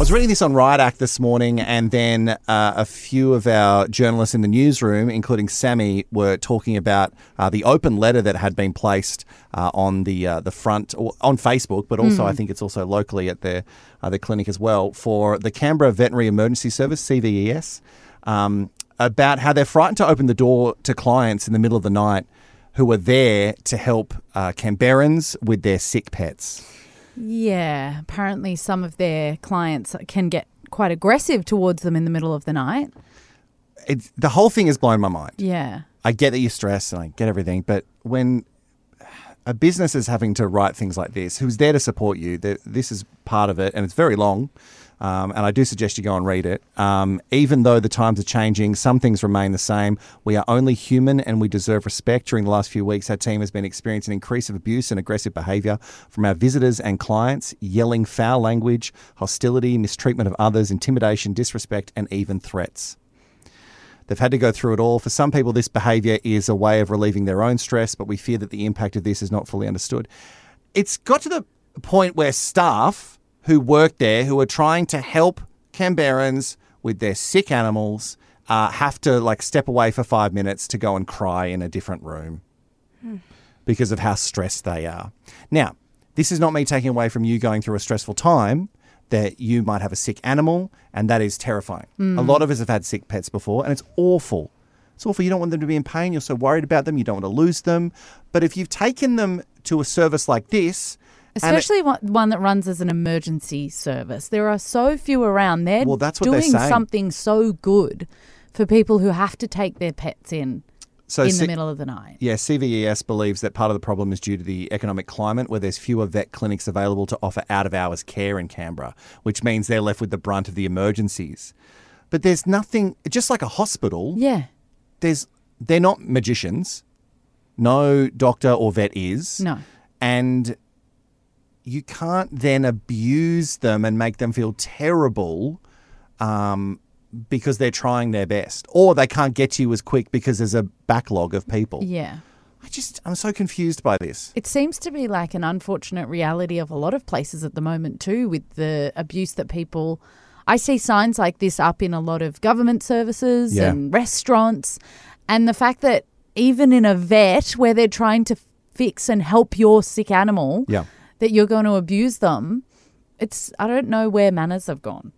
was reading this on Riot Act this morning, and then uh, a few of our journalists in the newsroom, including Sammy, were talking about uh, the open letter that had been placed uh, on the uh, the front on Facebook, but also I think it's also locally at their uh, the clinic as well for the Canberra Veterinary Emergency Service (CVES) um, about how they're frightened to open the door to clients in the middle of the night who are there to help uh, Canberrans with their sick pets. Yeah, apparently some of their clients can get quite aggressive towards them in the middle of the night. It's, the whole thing has blown my mind. Yeah. I get that you're stressed and I get everything, but when a business is having to write things like this, who's there to support you, this is part of it, and it's very long. Um, and I do suggest you go and read it. Um, even though the times are changing, some things remain the same. We are only human and we deserve respect. During the last few weeks, our team has been experiencing an increase of abuse and aggressive behaviour from our visitors and clients, yelling foul language, hostility, mistreatment of others, intimidation, disrespect, and even threats. They've had to go through it all. For some people, this behaviour is a way of relieving their own stress, but we fear that the impact of this is not fully understood. It's got to the point where staff who work there, who are trying to help Canberrans with their sick animals, uh, have to like step away for five minutes to go and cry in a different room because of how stressed they are. Now, this is not me taking away from you going through a stressful time that you might have a sick animal, and that is terrifying. A lot of us have had sick pets before, and it's awful. It's awful. You don't want them to be in pain. You're so worried about them. You don't want to lose them. But if you've taken them to a service like this, and it- Especially one that runs as an emergency service. There are so few around. They're Well, that's what they're doing saying. something so good for people who have to take their pets in so in si- the middle of the night. Yeah, CVES believes that part of the problem is due to the economic climate where there's fewer vet clinics available to offer out of hours care in Canberra, which means they're left with the brunt of the emergencies. But there's nothing, just like a hospital, Yeah. there's they're not magicians. No doctor or vet is. No. And you can't then abuse them and make them feel terrible um, because they're trying their best. Or they can't get to you as quick because there's a backlog of people. Yeah. I just, I'm so confused by this. It seems to be like an unfortunate reality of a lot of places at the moment too, with the abuse that people. I see signs like this up in a lot of government services Yeah. and restaurants, and the fact that even in a vet where they're trying to fix and help your sick animal, Yeah. That you're going to abuse them. It's I don't know where manners have gone.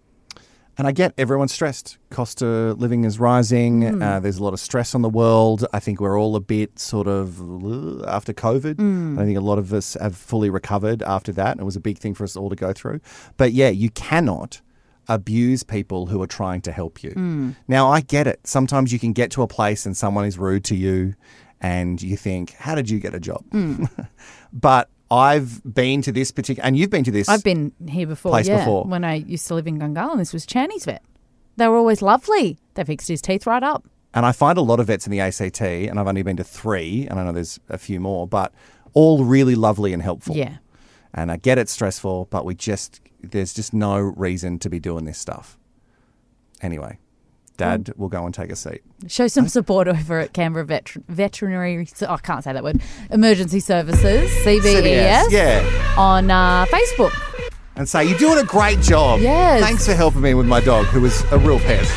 And I get everyone's stressed. Cost of living is rising. Uh, there's a lot of stress on the world. I think we're all a bit sort of uh, after COVID. I think a lot of us have fully recovered after that. It was a big thing for us all to go through. But yeah, you cannot abuse people who are trying to help you. Now, I get it. Sometimes you can get to a place and someone is rude to you and you think, how did you get a job? but I've been to this particular, and you've been to this. I've been here before, Place yeah, before. when I used to live in Gungahlin. This was Channy's vet. They were always lovely. They fixed his teeth right up. And I find a lot of vets in the ACT, and I've only been to three, and I know there's a few more, but all really lovely and helpful. Yeah. And I get it's stressful, but we just, there's just no reason to be doing this stuff. Anyway, Dad will go and take a seat. Show some support over at Canberra Vet- Veterinary. Oh, I can't say that word. Emergency Services CVES Yeah. on uh, Facebook. And say, you're doing a great job. Yes. Thanks for helping me with my dog, who was a real pest.